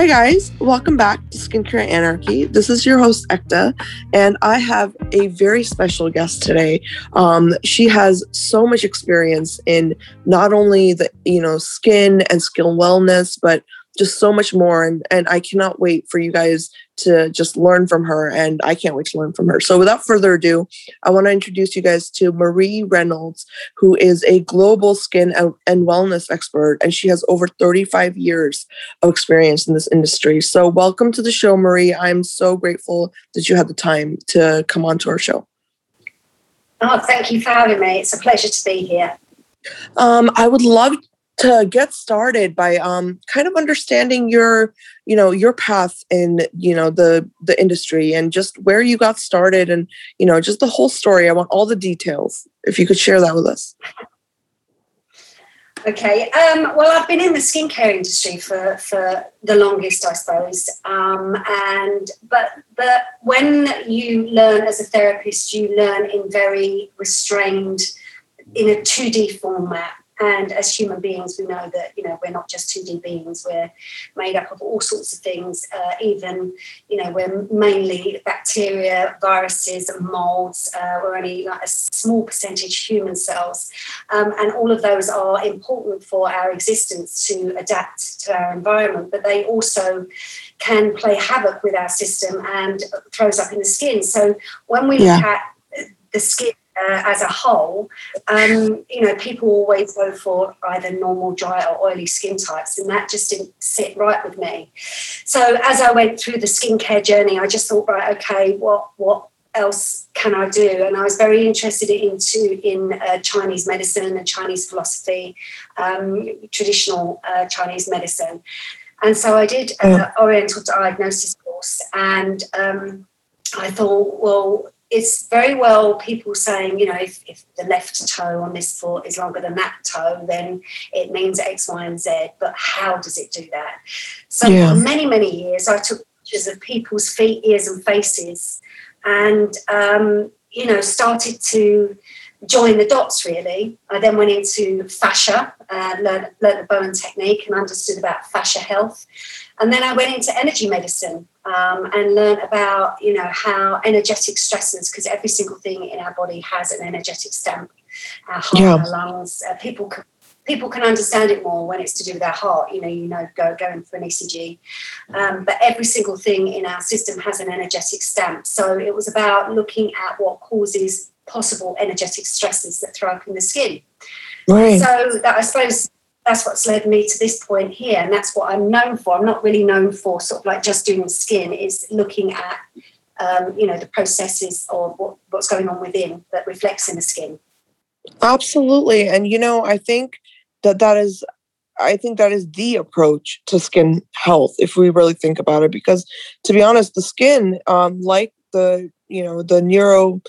Hi, guys. Welcome back to Skincare Anarchy. This is your host, Ekta, and I have a very special guest today. Um, she has so much experience in not only the, you know, skin and skin wellness, but just so much more and and I cannot wait for you guys to just learn from her and I can't wait to learn from her. So without further ado, I want to introduce you guys to Marie Reynolds who is a global skin and wellness expert and she has over 35 years of experience in this industry. So welcome to the show Marie. I'm so grateful that you had the time to come on to our show. Oh, thank you for having me. It's a pleasure to be here. Um, I would love to get started by um, kind of understanding your you know your path in you know the the industry and just where you got started and you know just the whole story. I want all the details. If you could share that with us. Okay um, well i've been in the skincare industry for for the longest i suppose. Um, and but but when you learn as a therapist you learn in very restrained in a 2d format and as human beings, we know that you know we're not just 2D beings. We're made up of all sorts of things. Uh, even you know we're mainly bacteria, viruses, and molds. Uh, we're only like a small percentage human cells, um, and all of those are important for our existence to adapt to our environment. But they also can play havoc with our system and throws up in the skin. So when we yeah. look at the skin uh, as a whole, um, you know, people always go for either normal, dry, or oily skin types, and that just didn't sit right with me. So as I went through the skincare journey, I just thought, right, okay, what what else can I do? And I was very interested into in uh, Chinese medicine and Chinese philosophy, um, traditional uh, Chinese medicine, and so I did uh, Oriental diagnosis course, and um, I thought, well it's very well people saying, you know, if, if the left toe on this foot is longer than that toe, then it means X, Y, and Z. But how does it do that? So yeah. for many, many years, I took pictures of people's feet, ears, and faces, and um, you know, started to join the dots. Really, I then went into fascia, uh, learned, learned the Bowen technique, and understood about fascia health. And then I went into energy medicine um, and learn about, you know, how energetic stressors, because every single thing in our body has an energetic stamp. Our heart, yeah. our lungs, uh, people can people can understand it more when it's to do with our heart. You know, you know, go going for an ECG. Um, but every single thing in our system has an energetic stamp. So it was about looking at what causes possible energetic stresses that throw up in the skin. Right. So that I suppose that's what's led me to this point here and that's what i'm known for. I'm not really known for sort of like just doing skin is looking at um, you know the processes of what, what's going on within that reflects in the skin. Absolutely and you know i think that that is i think that is the approach to skin health if we really think about it because to be honest the skin um, like the you know the neuro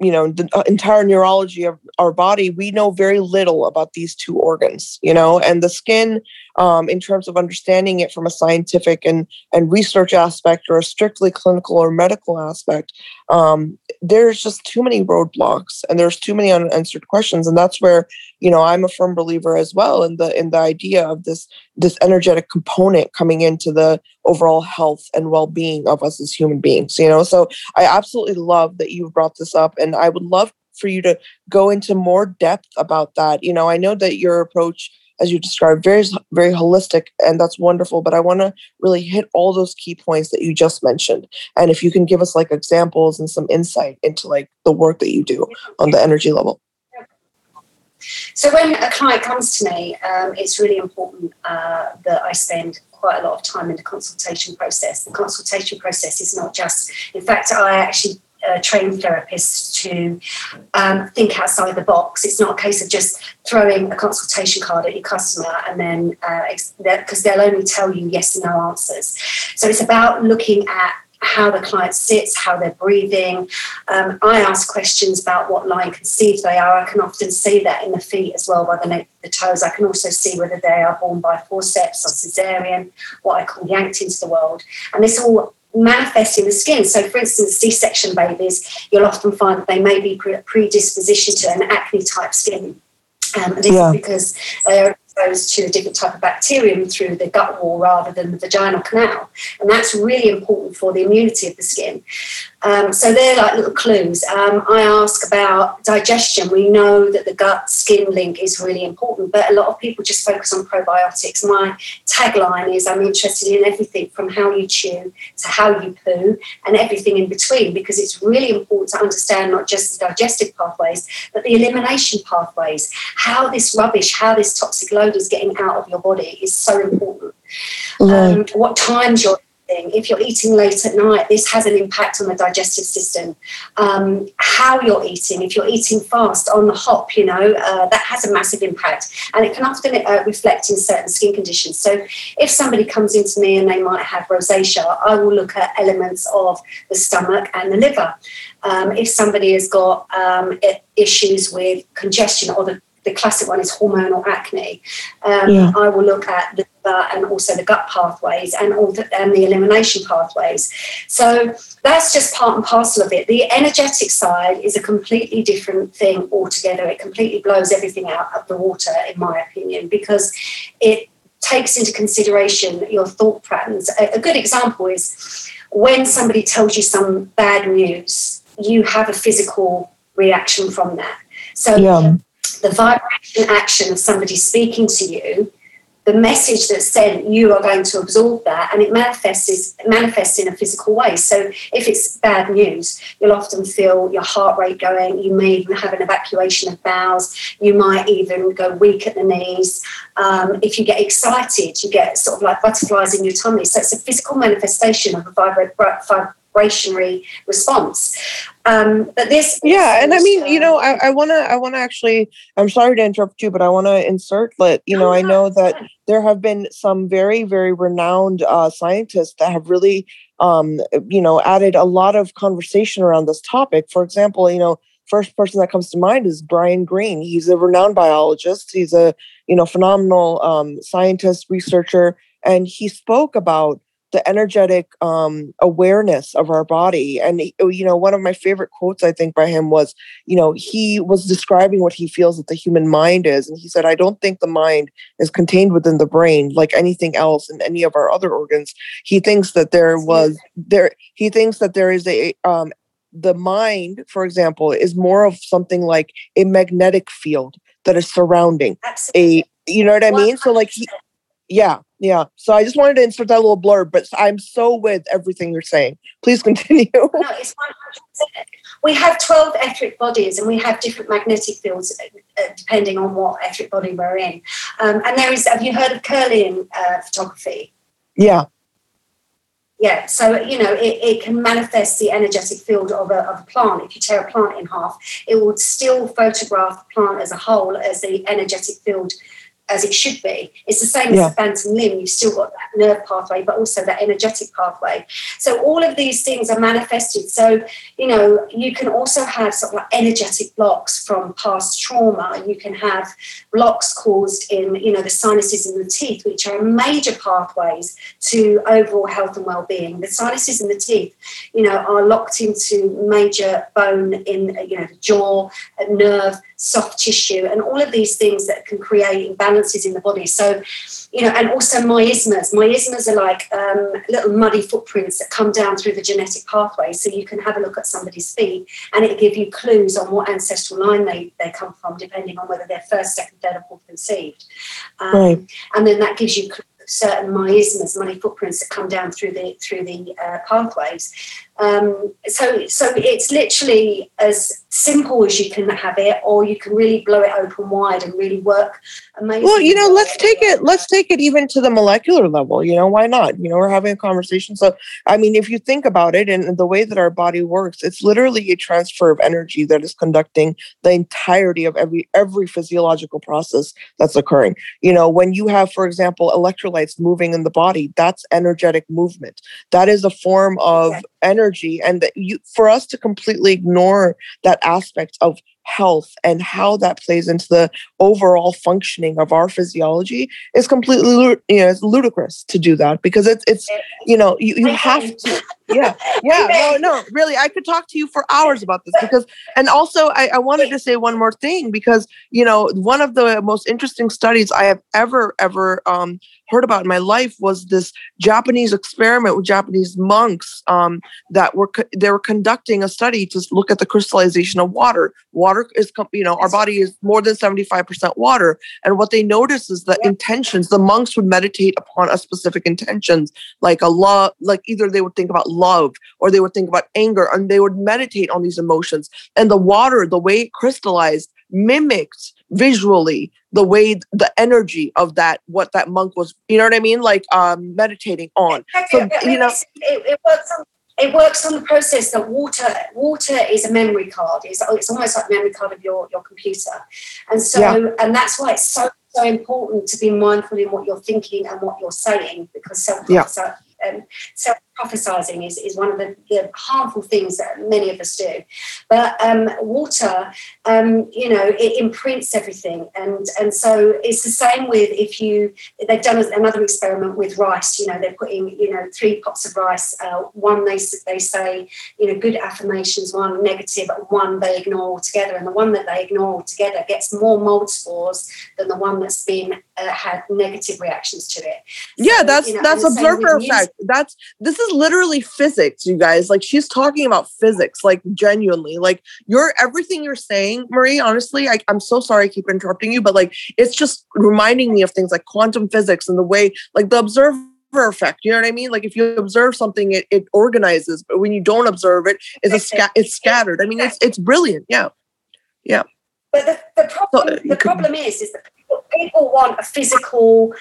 you know the uh, entire neurology of our body we know very little about these two organs you know and the skin um, in terms of understanding it from a scientific and and research aspect or a strictly clinical or medical aspect um, there's just too many roadblocks and there's too many unanswered questions. And that's where you know i'm a firm believer as well in the in the idea of this this energetic component coming into the overall health and well-being of us as human beings you know? So i absolutely love that you brought this up and i would love for you to go into more depth about that. You know i know that your approach as you described, very very holistic, and that's wonderful. But I want to really hit all those key points that you just mentioned, and if you can give us like examples and some insight into like the work that you do on the energy level. So when a client comes to me, um, it's really important uh, that I spend quite a lot of time in the consultation process. The consultation process is not just, in fact, I actually uh, train therapists to um, think outside the box. It's not a case of just throwing a consultation card at your customer and then because uh, they'll only tell you yes and no answers. So it's about looking at how the client sits, how they're breathing. Um, I ask questions about what line conceived they are. I can often see that in the feet as well by the, the toes. I can also see whether they are born by forceps or cesarean, what I call yanked into the world. And this all manifest in the skin. So, for instance, C-section babies, you'll often find that they may be predisposition to an acne type skin. Um, and this yeah. is because they're exposed to a different type of bacterium through the gut wall rather than the vaginal canal. And that's really important for the immunity of the skin. Um, so they're like little clues. Um, I ask about digestion. We know that the gut skin link is really important, but a lot of people just focus on probiotics. My tagline is I'm interested in everything from how you chew to how you poo and everything in between because it's really important to understand not just the digestive pathways, but the elimination pathways. How this rubbish, how this toxic load is getting out of your body is so important. Um, what times you're eating, if you're eating late at night, this has an impact on the digestive system. Um, how you're eating, if you're eating fast on the hop, you know, uh, that has a massive impact. And it can often uh, reflect in certain skin conditions. So if somebody comes into me and they might have rosacea, I will look at elements of the stomach and the liver. Um, if somebody has got um, issues with congestion or the the classic one is hormonal acne. Um, yeah. I will look at the and also the gut pathways and all the, and the elimination pathways. So that's just part and parcel of it. The energetic side is a completely different thing altogether. It completely blows everything out of the water, in my opinion, because it takes into consideration your thought patterns. A, a good example is when somebody tells you some bad news, you have a physical reaction from that. So yeah the vibration action of somebody speaking to you, the message that's sent, you are going to absorb that and it manifests, manifests in a physical way. So if it's bad news, you'll often feel your heart rate going, you may even have an evacuation of bowels, you might even go weak at the knees. Um, if you get excited, you get sort of like butterflies in your tummy. So it's a physical manifestation of a vibra- vibrationary response. Um, but this, yeah, and I mean, you know, I, to, I want to actually, I'm sorry to interrupt you, but I want to insert that, you know, I know that there have been some very, very renowned uh, scientists that have really, um, you know, added a lot of conversation around this topic. For example, you know, first person that comes to mind is Brian Green. He's a renowned biologist. He's a, you know, phenomenal um, scientist, researcher, and he spoke about the energetic um, awareness of our body. And, oh, you know, one of my favorite quotes, I think, by him was, you know, he was describing what he feels that the human mind is. And he said, I don't think the mind is contained within the brain like anything else in any of our other organs. He thinks that there was, there, he thinks that there is a, um, the mind, for example, is more of something like a magnetic field that is surrounding Absolutely. a, you know what I mean? So, like, he, yeah, yeah. So I just wanted to insert that little blurb, but I'm so with everything you're saying. Please continue. No, it's 100%. We have 12 etheric bodies and we have different magnetic fields uh, depending on what etheric body we're in. Um, and there is, have you heard of Kirlian uh, photography? Yeah. Yeah, so you know it, it can manifest the energetic field of a, of a plant. If you tear a plant in half, it will still photograph the plant as a whole as the energetic field as it should be. It's the same yeah. as a phantom limb. You've still got that nerve pathway, but also that energetic pathway. So all of these things are manifested. So, you know, you can also have sort of like energetic blocks from past trauma. You can have blocks caused in, you know, the sinuses and the teeth, which are major pathways to overall health and well-being. The sinuses and the teeth, you know, are locked into major bone in, you know, the jaw, nerve, soft tissue, and all of these things that can create imbalances in the body. So, you know, and also miasmas. Miasmas are like um, little muddy footprints that come down through the genetic pathway. So you can have a look at somebody's feet and it give you clues on what ancestral line they, they come from, depending on whether they're first, second, third, or fourth conceived. Um, right. And then that gives you certain miasmas, muddy footprints that come down through the through the uh, pathways. Um, so, so it's literally as simple as you can have it, or you can really blow it open wide and really work amazing. Well, you know, let's take it. Let's take it even to the molecular level. You know, why not? You know, we're having a conversation. So, I mean, if you think about it, and the way that our body works, it's literally a transfer of energy that is conducting the entirety of every every physiological process that's occurring. You know, when you have, for example, electrolytes moving in the body, that's energetic movement. That is a form of okay. Energy and that you for us to completely ignore that aspect of health and how that plays into the overall functioning of our physiology is completely you know it's ludicrous to do that because it's it's you know you, you have to yeah, yeah. No, no, really, I could talk to you for hours about this because, and also, I, I wanted to say one more thing because you know one of the most interesting studies I have ever ever um, heard about in my life was this Japanese experiment with Japanese monks um, that were co- they were conducting a study to look at the crystallization of water. Water is you know our body is more than seventy five percent water, and what they noticed is the intentions. The monks would meditate upon a specific intentions, like a love, like either they would think about love or they would think about anger, and they would meditate on these emotions. And the water, the way it crystallized, mimicked visually the way the energy of that what that monk was you know what i mean like um meditating on so you know it, it works on it works on the process that water water is a memory card it's, it's almost like a memory card of your your computer and so yeah. and that's why it's so so important to be mindful in what you're thinking and what you're saying because self yeah. um, self prophesizing is, is one of the, the, harmful things that many of us do. But um, water, um, you know, it imprints everything. And, and so it's the same with if you, they've done another experiment with rice, you know, they're putting, you know, three pots of rice. Uh, one, they, they say, you know, good affirmations, one negative, one they ignore altogether. And the one that they ignore altogether gets more mold spores than the one that's been uh, had negative reactions to it. So, yeah, that's, you know, that's observer effect. That's, this is literally physics, you guys. Like she's talking about physics, like genuinely. Like you're everything you're saying, Marie. Honestly, I, I'm so sorry I keep interrupting you, but like it's just reminding me of things like quantum physics and the way, like the observer effect. You know what I mean? Like if you observe something, it, it organizes, but when you don't observe it, it's a sca- it's scattered. I mean, it's it's brilliant. Yeah, yeah. But the, the problem so, uh, the problem is is that people, people want a physical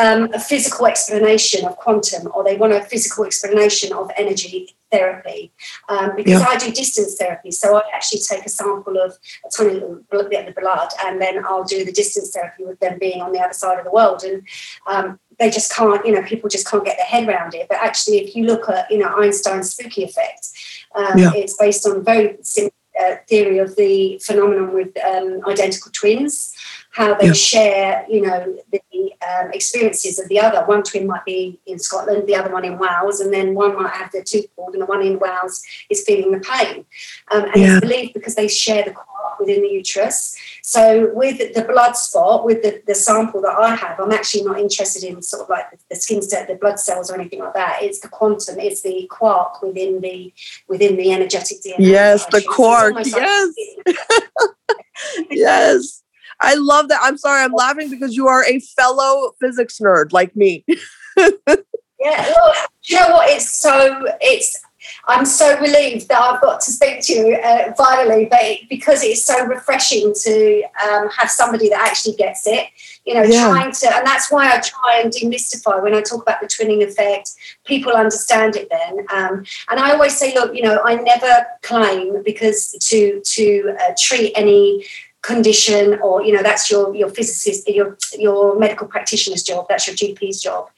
um, a physical explanation of quantum or they want a physical explanation of energy therapy um, because yeah. I do distance therapy. So I actually take a sample of a tiny little bit of the blood and then I'll do the distance therapy with them being on the other side of the world. And um, they just can't, you know, people just can't get their head around it. But actually, if you look at, you know, Einstein's spooky effect, um, yeah. it's based on very simple uh, theory of the phenomenon with um, identical twins how they yeah. share, you know, the um, experiences of the other. One twin might be in Scotland, the other one in Wales, and then one might have their tooth pulled, and the one in Wales is feeling the pain. Um, and yeah. it's believed because they share the quark within the uterus. So with the blood spot, with the, the sample that I have, I'm actually not interested in sort of like the, the skin set, the blood cells or anything like that. It's the quantum, it's the quark within the within the energetic DNA. Yes, the quark. Yes. Like yes. I love that. I'm sorry, I'm laughing because you are a fellow physics nerd like me. yeah, well, you know what? It's so it's. I'm so relieved that I've got to speak to you uh, finally, but it, because it's so refreshing to um, have somebody that actually gets it. You know, yeah. trying to, and that's why I try and demystify when I talk about the twinning effect. People understand it then, um, and I always say, look, you know, I never claim because to to uh, treat any condition or you know that's your your physicist your your medical practitioner's job that's your gp's job.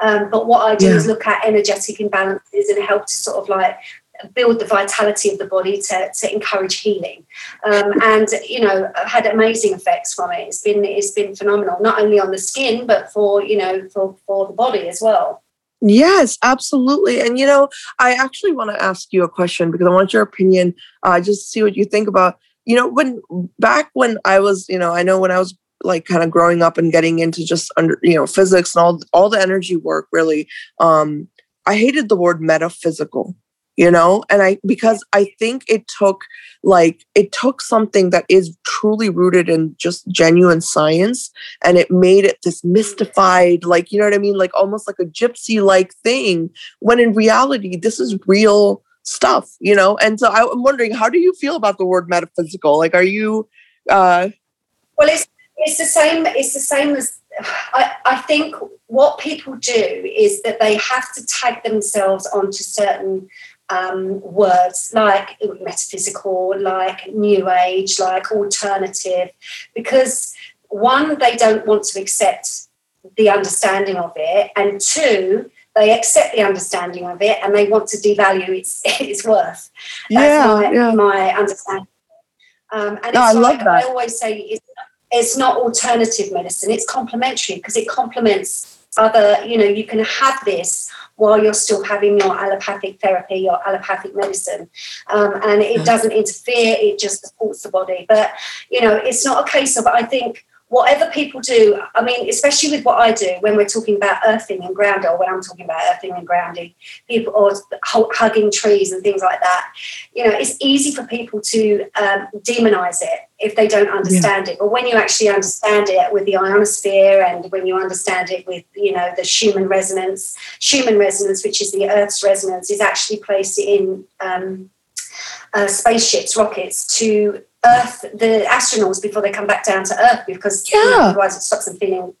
Um, but what i do yeah. is look at energetic imbalances and help to sort of like build the vitality of the body to, to encourage healing. Um, and you know i've had amazing effects from it. It's been it's been phenomenal not only on the skin but for you know for for the body as well. Yes, absolutely. And you know, I actually want to ask you a question because I want your opinion, uh, just see what you think about you know, when back when I was, you know, I know when I was like kind of growing up and getting into just under, you know, physics and all all the energy work really, um, I hated the word metaphysical, you know, and I because I think it took like it took something that is truly rooted in just genuine science and it made it this mystified, like, you know what I mean? Like almost like a gypsy like thing, when in reality, this is real stuff, you know? And so I'm wondering, how do you feel about the word metaphysical? Like, are you, uh, well, it's, it's the same, it's the same as, I, I think what people do is that they have to tag themselves onto certain um, words like metaphysical, like new age, like alternative, because one, they don't want to accept the understanding of it, and two, they accept the understanding of it and they want to devalue its its worth. That's yeah, my, yeah. my understanding. Um, and no, I love that. I always say it's, it's not alternative medicine it's complementary because it complements other you know you can have this while you're still having your allopathic therapy your allopathic medicine um, and it doesn't interfere it just supports the body but you know it's not a case of i think whatever people do, I mean, especially with what I do when we're talking about earthing and grounding, or when I'm talking about earthing and grounding, people or hugging trees and things like that, you know, it's easy for people to um, demonize it if they don't understand yeah. it. But when you actually understand it with the ionosphere and when you understand it with, you know, the Schumann resonance, Schumann resonance, which is the Earth's resonance, is actually placed in um, uh, spaceships, rockets to Earth, the astronauts before they come back down to Earth because yeah. You know, otherwise it stops them feeling.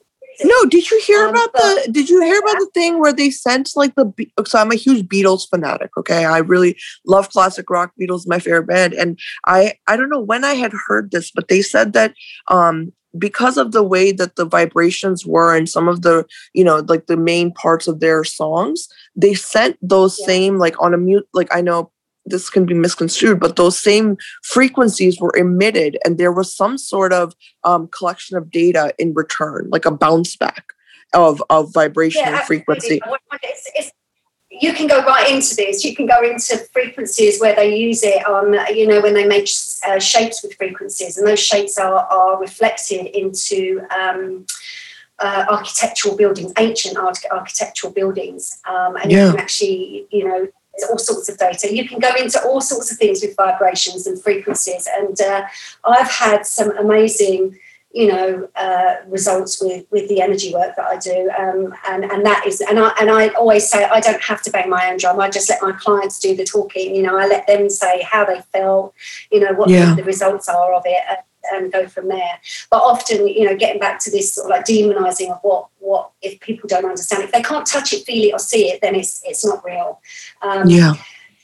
No, did you hear um, about the? Did you hear about the thing where they sent like the? So I'm a huge Beatles fanatic. Okay, I really love classic rock. Beatles, my favorite band, and I I don't know when I had heard this, but they said that um because of the way that the vibrations were and some of the you know like the main parts of their songs they sent those yeah. same like on a mute like i know this can be misconstrued, but those same frequencies were emitted, and there was some sort of um, collection of data in return, like a bounce back of of vibration yeah, and frequency. It's, it's, you can go right into this. You can go into frequencies where they use it on, you know, when they make uh, shapes with frequencies, and those shapes are are reflected into. Um, uh, architectural buildings, ancient architectural buildings, um, and yeah. you can actually, you know, all sorts of data. You can go into all sorts of things with vibrations and frequencies. And uh, I've had some amazing, you know, uh, results with with the energy work that I do. Um, and and that is, and I and I always say I don't have to bang my own drum. I just let my clients do the talking. You know, I let them say how they felt. You know what yeah. the results are of it and go from there. But often, you know, getting back to this sort of like demonizing of what what if people don't understand if they can't touch it, feel it, or see it, then it's it's not real. Um, yeah.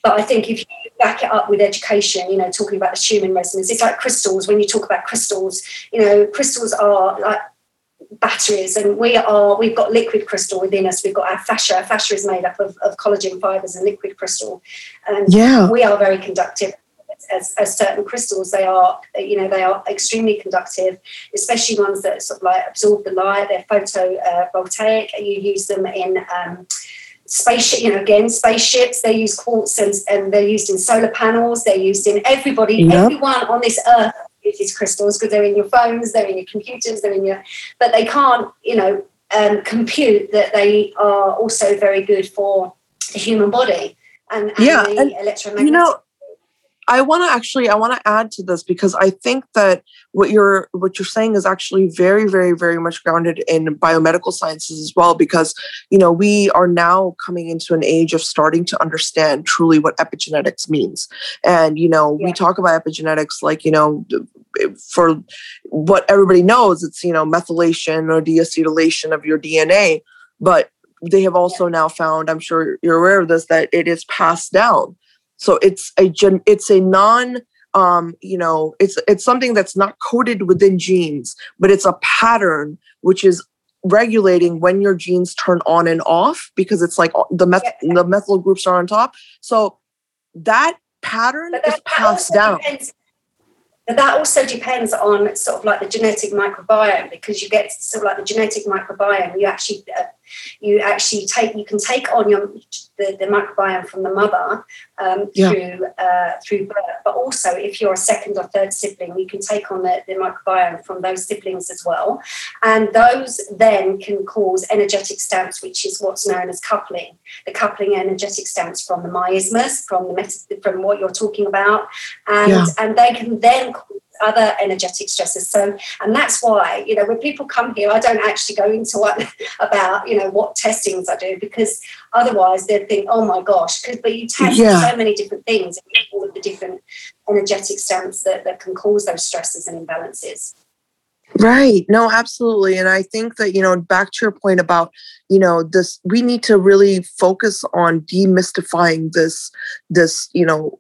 But I think if you back it up with education, you know, talking about the human resonance, it's like crystals. When you talk about crystals, you know, crystals are like batteries and we are we've got liquid crystal within us we've got our fascia our fascia is made up of, of collagen fibers and liquid crystal and yeah we are very conductive as, as certain crystals, they are, you know, they are extremely conductive, especially ones that sort of like absorb the light. They're photovoltaic. Uh, you use them in um, spaceship, you know, again, spaceships. They use quartz and, and they're used in solar panels. They're used in everybody, yep. everyone on this earth uses crystals because they're in your phones, they're in your computers, they're in your, but they can't, you know, um, compute that they are also very good for the human body and, and yeah, the and, electromagnetic. You know, I want to actually I want to add to this because I think that what you're what you're saying is actually very very very much grounded in biomedical sciences as well because you know we are now coming into an age of starting to understand truly what epigenetics means and you know yeah. we talk about epigenetics like you know eh, for what everybody knows it's you know methylation or deacetylation of your DNA but they have also yeah. now found i'm sure you're aware of this that it is passed down so it's a gen, it's a non um, you know, it's it's something that's not coded within genes, but it's a pattern which is regulating when your genes turn on and off because it's like the meth- the methyl groups are on top. So that pattern that, is passed down. Depends, that also depends on sort of like the genetic microbiome because you get sort of like the genetic microbiome. You actually uh, you actually take you can take on your the, the microbiome from the mother um, yeah. through uh, through birth, but also if you're a second or third sibling, you can take on the, the microbiome from those siblings as well, and those then can cause energetic stamps, which is what's known as coupling. The coupling energetic stamps from the miasmas, from the meta- from what you're talking about, and yeah. and they can then cause other energetic stresses. So, and that's why, you know, when people come here, I don't actually go into what about, you know, what testings I do because otherwise they'd think, oh my gosh, because but you test yeah. so many different things, all of the different energetic stamps that, that can cause those stresses and imbalances. Right. No, absolutely. And I think that, you know, back to your point about, you know, this we need to really focus on demystifying this this, you know,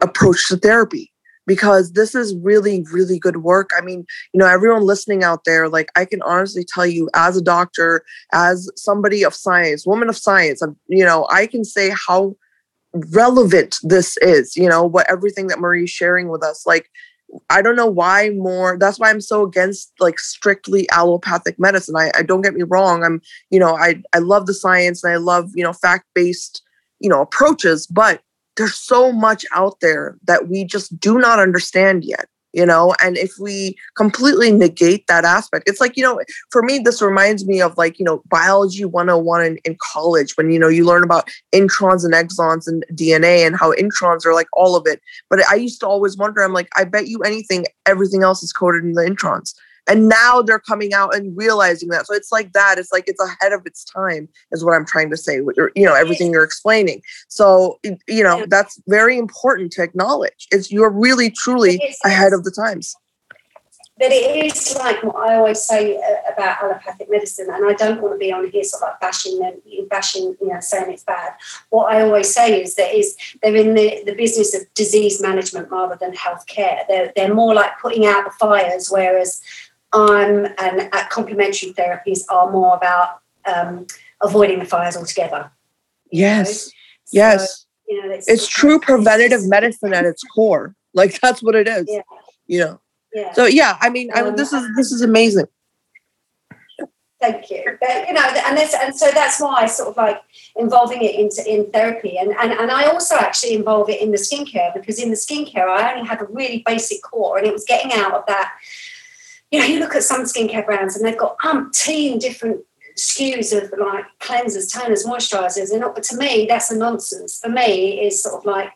approach to therapy because this is really really good work i mean you know everyone listening out there like i can honestly tell you as a doctor as somebody of science woman of science you know i can say how relevant this is you know what everything that marie's sharing with us like I don't know why more. That's why I'm so against like strictly allopathic medicine. I, I don't get me wrong. I'm, you know, I I love the science and I love, you know, fact-based, you know, approaches, but there's so much out there that we just do not understand yet you know? And if we completely negate that aspect it's like you know for me this reminds me of like you know biology 101 in, in college when you know you learn about introns and exons and dna and how introns are like all of it. But i used to always wonder i'm like i bet you anything everything else is coded in the introns and now they're coming out and realizing that. So it's like that. It's like it's ahead of its time is what i'm trying to say you know everything you're explaining. So you know that's very important to acknowledge. It's you're really truly ahead of the times. But it is like what I always say uh, about allopathic medicine, and I don't want to be on here sort of like bashing them, bashing, you know, saying it's bad. What I always say is that is they're in the, the business of disease management rather than healthcare. They're they're more like putting out the fires, whereas I'm and complementary therapies are more about um, avoiding the fires altogether. Yes, so, yes. You know, it's, it's true preventative medicine at its core. Like that's what it is. Yeah. You know. Yeah. So yeah, I mean, um, I this is this is amazing. Thank you. But, you know, and this, and so that's why I sort of like involving it into in therapy, and, and and I also actually involve it in the skincare because in the skincare I only had a really basic core, and it was getting out of that you know, you look at some skincare brands and they've got umpteen different SKUs of like cleansers, toners, moisturizers. And to me, that's a nonsense. For me, is sort of like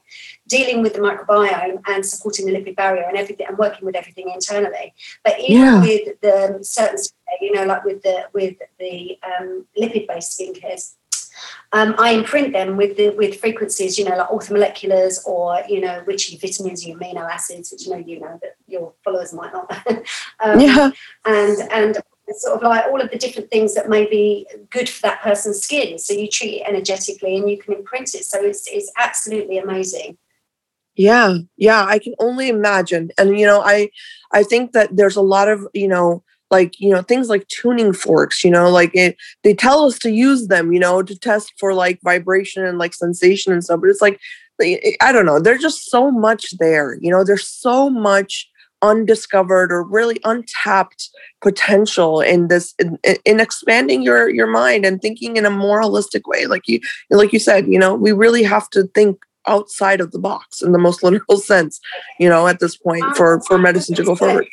dealing with the microbiome and supporting the lipid barrier and everything and working with everything internally. But even yeah. with the certain, you know, like with the with the um, lipid-based skincare, um, I imprint them with the with frequencies, you know, like orthomoleculars or you know, which vitamins, you amino acids, which you know you know that your followers might not. um, yeah. And and sort of like all of the different things that may be good for that person's skin. So you treat it energetically and you can imprint it. So it's it's absolutely amazing. Yeah, yeah, I can only imagine. And you know, I I think that there's a lot of, you know, like you know things like tuning forks you know like it they tell us to use them you know to test for like vibration and like sensation and stuff but it's like i don't know there's just so much there you know there's so much undiscovered or really untapped potential in this in, in, expanding your your mind and thinking in a more holistic way like you like you said you know we really have to think outside of the box in the most literal sense you know at this point for for medicine to go forward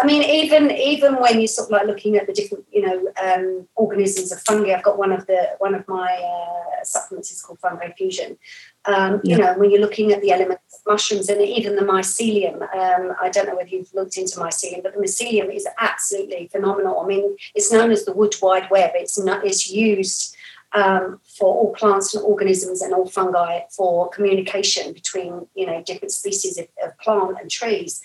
I mean, even even when you're sort of like looking at the different, you know, um, organisms of fungi. I've got one of the one of my uh, supplements is called Fungi Fusion. Um, yeah. You know, when you're looking at the elements of mushrooms and even the mycelium. Um, I don't know whether you've looked into mycelium, but the mycelium is absolutely phenomenal. I mean, it's known as the wood wide web. It's not. It's used um, for all plants and organisms and all fungi for communication between you know different species of, of plant and trees.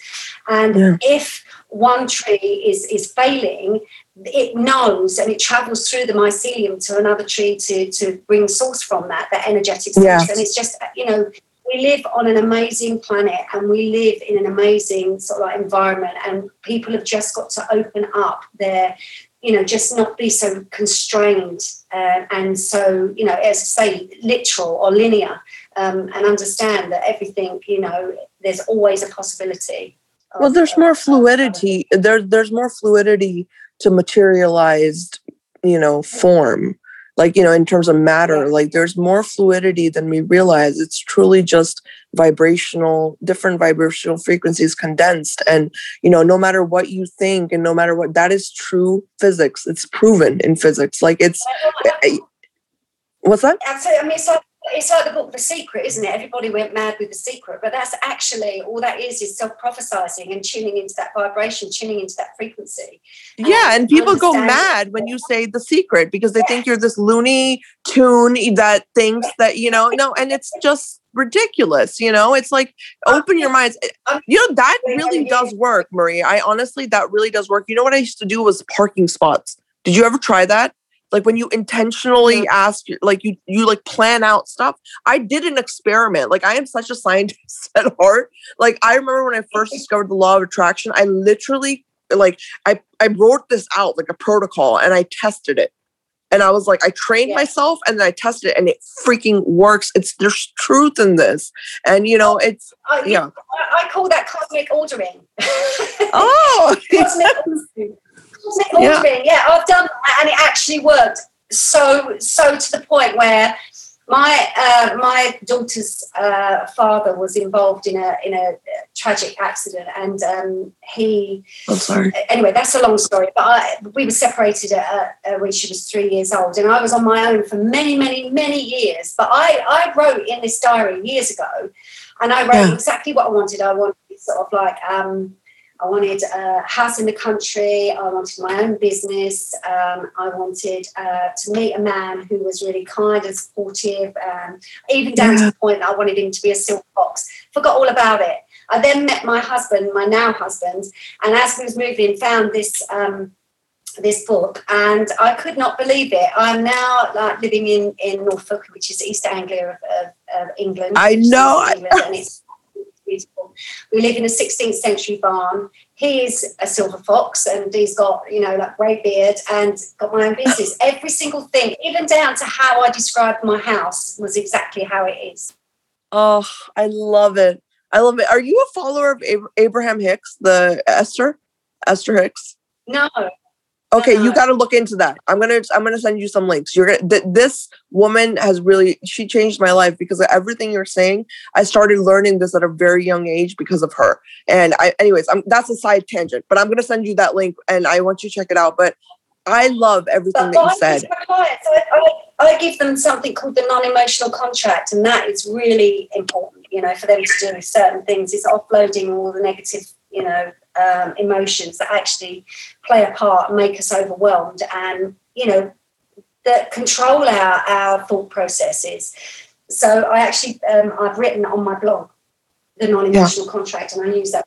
And yeah. if one tree is is failing it knows and it travels through the mycelium to another tree to to bring source from that that energetic source. And it's just you know we live on an amazing planet and we live in an amazing sort of like environment and people have just got to open up their you know, just not be so constrained uh, and so, you know, as I say, literal or linear, um, and understand that everything, you know, there's always a possibility. Of, well, there's more fluidity. There, there's more fluidity to materialized, you know, form like you know in terms of matter like there's more fluidity than we realize it's truly just vibrational different vibrational frequencies condensed. And you know no matter what you think and no matter what that is true physics. It's proven in physics. Like it's eh, what's that? I mean it's like the book The Secret, isn't it? Everybody went mad with The Secret, but that's actually all that is is self prophesizing and tuning into that vibration, tuning into that frequency. Yeah, and, and people go mad when you say The Secret because they yes. think you're this loony tune that thinks that, you know, no, and it's just ridiculous you know? It's like open your minds. You know that really does work marie. I honestly that really does work. You know what i used to do was parking spots. Did you ever try that like when you intentionally ask like you you like plan out stuff i did an experiment like i am such a scientist at heart like i remember when i first discovered the law of attraction i literally like i i wrote this out like a protocol and i tested it and I was like, I trained yeah. myself and then I tested it and it freaking works. It's there's truth in this. And you know, it's uh, yeah. I, call that cosmic ordering. Oh, cosmic, ordering. Yeah. Yeah, I've done that and it actually worked so so to the point where my uh, my daughter's uh, father was involved in a in a tragic accident, and um, he. I'm sorry. Anyway, that's a long story. But I, we were separated at, uh, when she was three years old, and I was on my own for many, many, many years. But I I wrote in this diary years ago, and I wrote yeah. exactly what I wanted. I wanted sort of like. Um, I wanted a house in the country. I wanted my own business. Um, I wanted uh, to meet a man who was really kind and supportive, um, even down to the point that I wanted him to be a silk fox. Forgot all about it. I then met my husband, my now husband, and as we was moving, found this um, this book, and I could not believe it. I'm now like living in in Norfolk, which is East Anglia of, of, of England. I know. England, beautiful. We live in a 16th century barn. He's a silver fox and he's got, you know, like grey beard and got my own business. Every single thing, even down to how I described my house, was exactly how it is. Oh, I love it. I love it. Are you a follower of Abraham Hicks, the Esther? Esther Hicks? No, Okay, you uh-huh. got to look into that. I'm gonna I'm gonna send you some links. You're gonna th- this woman has really she changed my life because of everything you're saying. I started learning this at a very young age because of her. And I, anyways, I'm that's a side tangent, but I'm gonna send you that link and I want you to check it out. But I love everything that you said. Clients, I, I, I give them something called the non-emotional contract, and that is really important. You know, for them to do certain things. It's offloading all the negative, you know, um, emotions that actually play a part and make us overwhelmed and you know that control our, our thought processes. So i actually um, i've written on my blog the non-emotional yeah. contract and i use that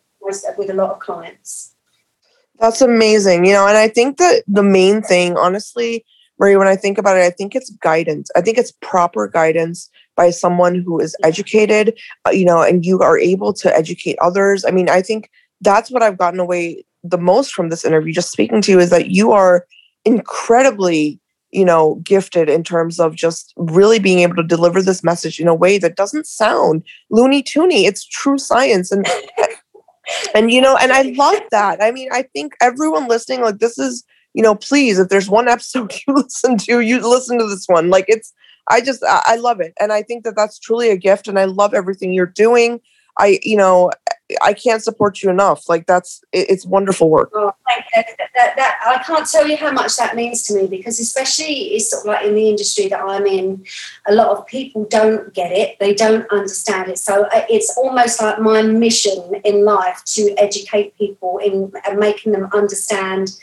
with a lot of clients. That's amazing you know and i think that the main thing honestly marie when i think about it i think it's guidance. I think it's proper guidance by someone who is educated uh, you know and you are able to educate others. I mean i think that's what I've gotten away the most from this interview, just speaking to you, is that you are incredibly, you know, gifted in terms of just really being able to deliver this message in a way that doesn't sound loony toony. It's true science. And and you know, and I love that. I mean, I think everyone listening, like this is, you know, please, if there's one episode you listen to, you listen to this one. Like it's I just I love it. And I think that that's truly a gift and I love everything you're doing. I, you know, I can't support you enough. Like that's it, it's wonderful work. Oh, that, that, that, I can't tell you how much that means to me because especially it's sort of like in the industry that I'm in, a lot of people don't get it. They don't understand it. So uh, it's almost like my mission in life to educate people in and making them understand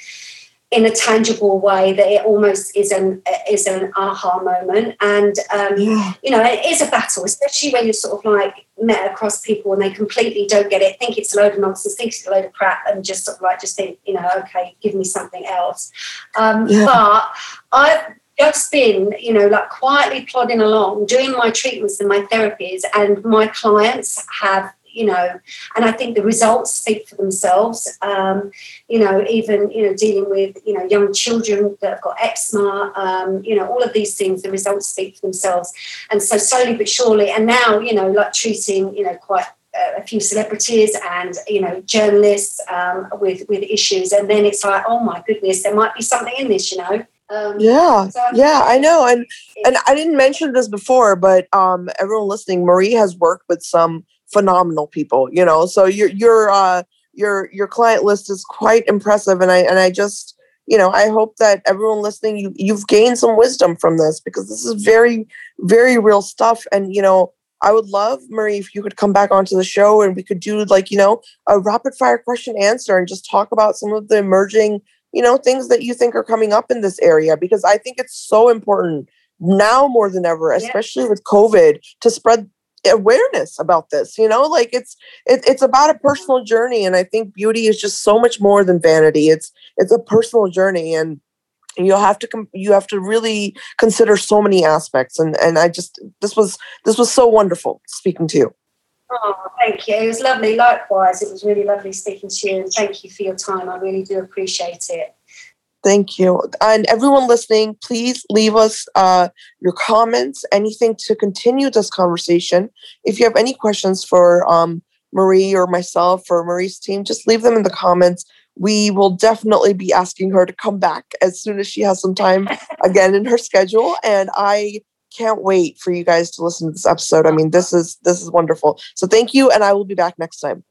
in a tangible way that it almost is an is an aha moment and um, yeah. you know it is a battle especially when you're sort of like met across people and they completely don't get it think it's a load of nonsense think it's a load of crap and just sort of like just think you know okay give me something else um, yeah. but i've just been, you know, like quietly plodding along, doing my treatments and my therapies, and my clients have you know, and I think the results speak for themselves. Um, you know, even you know, dealing with you know young children that have got eczema, um, you know, all of these things, the results speak for themselves. And so slowly but surely, and now you know, like treating you know quite a few celebrities and you know journalists um, with with issues, and then it's like, oh my goodness, there might be something in this, you know. Um, yeah, so yeah, I know, and and I didn't mention this before, but um, everyone listening, Marie has worked with some phenomenal people, you know. So your your uh your your client list is quite impressive and I and I just you know I hope that everyone listening you you've gained some wisdom from this because this is very very real stuff and you know I would love Marie if you could come back onto the show and we could do like you know a rapid fire question answer and just talk about some of the emerging you know things that you think are coming up in this area because I think it's so important now more than ever especially yeah. with covid to spread awareness about this you know like it's it, it's about a personal journey and i think beauty is just so much more than vanity it's it's a personal journey and you have to you have to really consider so many aspects and and i just this was this was so wonderful speaking to you. Oh thank you it was lovely likewise it was really lovely speaking to you and thank you for your time i really do appreciate it Thank you. And everyone listening, please leave us uh, your comments, anything to continue this conversation. If you have any questions for um, Marie or myself or Marie's team, just leave them in the comments. We will definitely be asking her to come back as soon as she has some time again in her schedule. And I can't wait for you guys to listen to this episode. I mean, this is this is wonderful. So thank you, and I will be back next time.